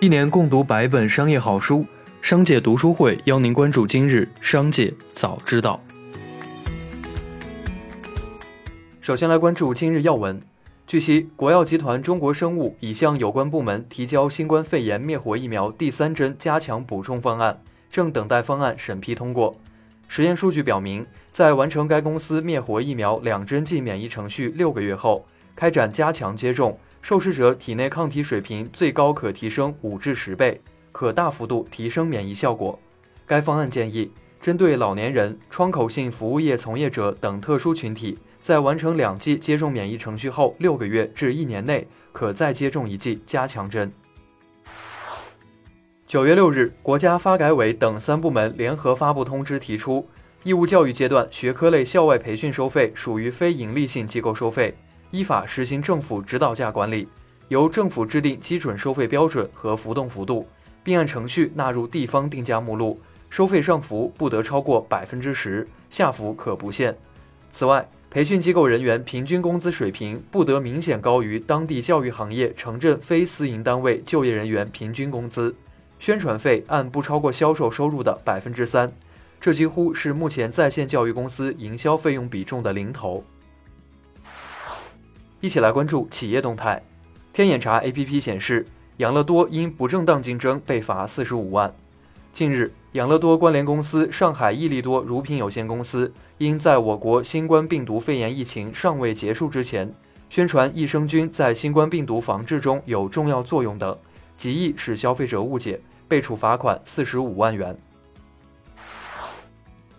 一年共读百本商业好书，商界读书会邀您关注今日商界早知道。首先来关注今日要闻。据悉，国药集团中国生物已向有关部门提交新冠肺炎灭活疫苗第三针加强补充方案，正等待方案审批通过。实验数据表明，在完成该公司灭活疫苗两针剂免疫程序六个月后，开展加强接种。受试者体内抗体水平最高可提升五至十倍，可大幅度提升免疫效果。该方案建议，针对老年人、窗口性服务业从业者等特殊群体，在完成两剂接种免疫程序后六个月至一年内，可再接种一剂加强针。九月六日，国家发改委等三部门联合发布通知，提出，义务教育阶段学科类校外培训收费属于非营利性机构收费。依法实行政府指导价管理，由政府制定基准收费标准和浮动幅度，并按程序纳入地方定价目录。收费上浮不得超过百分之十，下浮可不限。此外，培训机构人员平均工资水平不得明显高于当地教育行业城镇非私营单位就业人员平均工资。宣传费按不超过销售收入的百分之三，这几乎是目前在线教育公司营销费用比重的零头。一起来关注企业动态。天眼查 APP 显示，养乐多因不正当竞争被罚四十五万。近日，养乐多关联公司上海益力多乳品有限公司因在我国新冠病毒肺炎疫情尚未结束之前，宣传益生菌在新冠病毒防治中有重要作用等，极易使消费者误解，被处罚款四十五万元。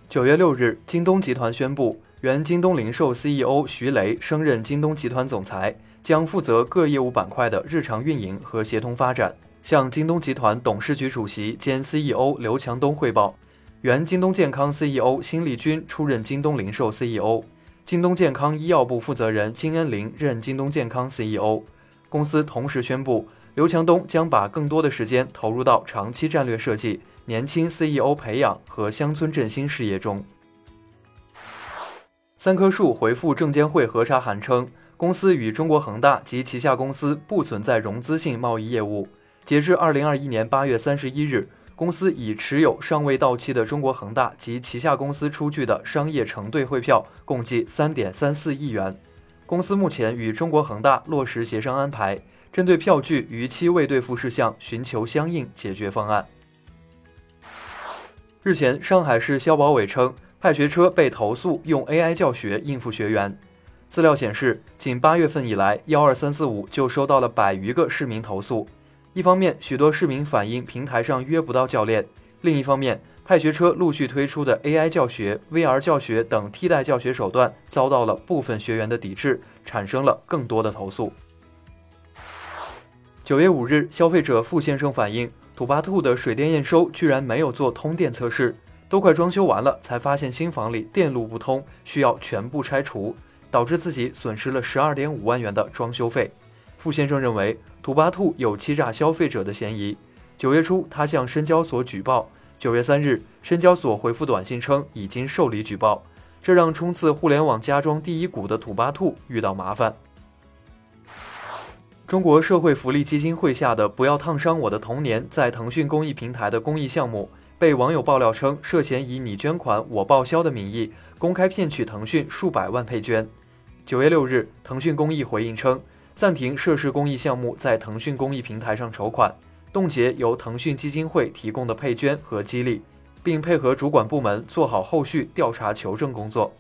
九月六日，京东集团宣布。原京东零售 CEO 徐雷升任京东集团总裁，将负责各业务板块的日常运营和协同发展，向京东集团董事局主席兼 CEO 刘强东汇报。原京东健康 CEO 辛立军出任京东零售 CEO，京东健康医药部负责人金恩林任京东健康 CEO。公司同时宣布，刘强东将把更多的时间投入到长期战略设计、年轻 CEO 培养和乡村振兴事业中。三棵树回复证监会核查函称，公司与中国恒大及旗下公司不存在融资性贸易业务。截至二零二一年八月三十一日，公司已持有尚未到期的中国恒大及旗下公司出具的商业承兑汇票共计三点三四亿元。公司目前与中国恒大落实协商安排，针对票据逾期未兑付事项寻求相应解决方案。日前，上海市消保委称。派学车被投诉用 AI 教学应付学员。资料显示，仅八月份以来，幺二三四五就收到了百余个市民投诉。一方面，许多市民反映平台上约不到教练；另一方面，派学车陆续推出的 AI 教学、VR 教学等替代教学手段遭到了部分学员的抵制，产生了更多的投诉。九月五日，消费者傅先生反映，土巴兔的水电验收居然没有做通电测试。都快装修完了，才发现新房里电路不通，需要全部拆除，导致自己损失了十二点五万元的装修费。傅先生认为土巴兔有欺诈消费者的嫌疑。九月初，他向深交所举报。九月三日，深交所回复短信称已经受理举报，这让冲刺互联网家装第一股的土巴兔遇到麻烦。中国社会福利基金会下的“不要烫伤我的童年”在腾讯公益平台的公益项目。被网友爆料称涉嫌以“你捐款，我报销”的名义公开骗取腾讯数百万配捐。九月六日，腾讯公益回应称，暂停涉事公益项目在腾讯公益平台上筹款，冻结由腾讯基金会提供的配捐和激励，并配合主管部门做好后续调查求证工作。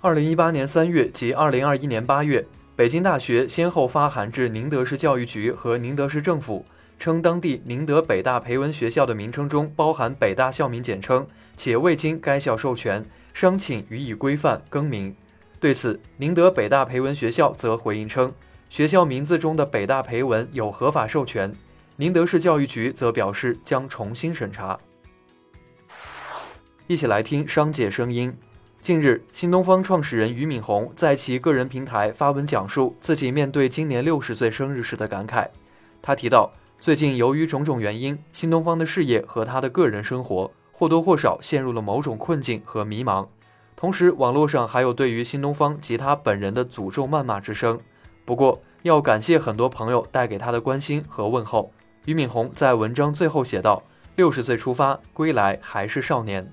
二零一八年三月及二零二一年八月，北京大学先后发函至宁德市教育局和宁德市政府。称当地宁德北大培文学校的名称中包含北大校名简称，且未经该校授权，商请予以规范更名。对此，宁德北大培文学校则回应称，学校名字中的北大培文有合法授权。宁德市教育局则表示将重新审查。一起来听商界声音。近日，新东方创始人俞敏洪在其个人平台发文讲述自己面对今年六十岁生日时的感慨。他提到。最近由于种种原因，新东方的事业和他的个人生活或多或少陷入了某种困境和迷茫。同时，网络上还有对于新东方及他本人的诅咒谩骂之声。不过，要感谢很多朋友带给他的关心和问候。俞敏洪在文章最后写道：“六十岁出发，归来还是少年。”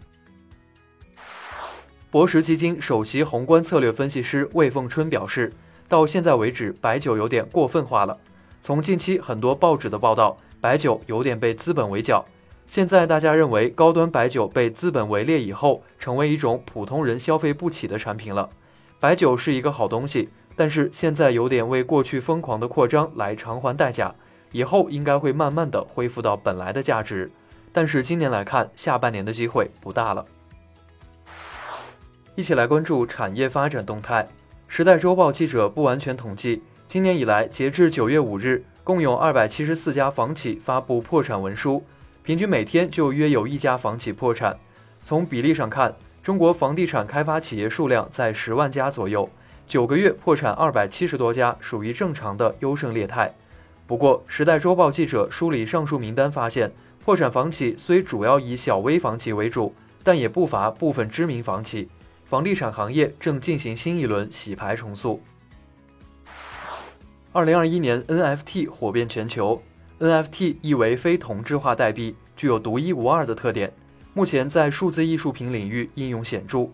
博时基金首席宏观策略分析师魏凤春表示，到现在为止，白酒有点过分化了。从近期很多报纸的报道，白酒有点被资本围剿。现在大家认为高端白酒被资本围猎以后，成为一种普通人消费不起的产品了。白酒是一个好东西，但是现在有点为过去疯狂的扩张来偿还代价，以后应该会慢慢的恢复到本来的价值。但是今年来看，下半年的机会不大了。一起来关注产业发展动态。时代周报记者不完全统计，今年以来，截至九月五日，共有二百七十四家房企发布破产文书，平均每天就约有一家房企破产。从比例上看，中国房地产开发企业数量在十万家左右，九个月破产二百七十多家，属于正常的优胜劣汰。不过，时代周报记者梳理上述名单发现，破产房企虽主要以小微房企为主，但也不乏部分知名房企。房地产行业正进行新一轮洗牌重塑。二零二一年 NFT 火遍全球，NFT 意为非同质化代币，具有独一无二的特点。目前在数字艺术品领域应用显著，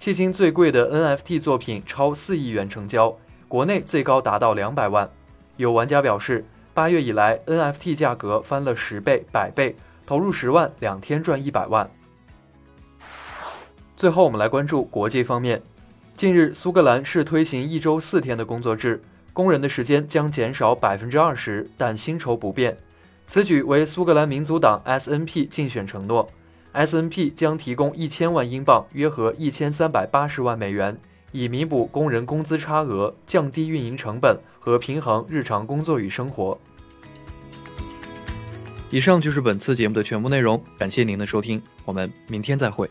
迄今最贵的 NFT 作品超四亿元成交，国内最高达到两百万。有玩家表示，八月以来 NFT 价格翻了十倍、百倍，投入十万，两天赚一百万。最后，我们来关注国际方面。近日，苏格兰是推行一周四天的工作制，工人的时间将减少百分之二十，但薪酬不变。此举为苏格兰民族党 SNP 竞选承诺。SNP 将提供一千万英镑（约合一千三百八十万美元），以弥补工人工资差额，降低运营成本和平衡日常工作与生活。以上就是本次节目的全部内容，感谢您的收听，我们明天再会。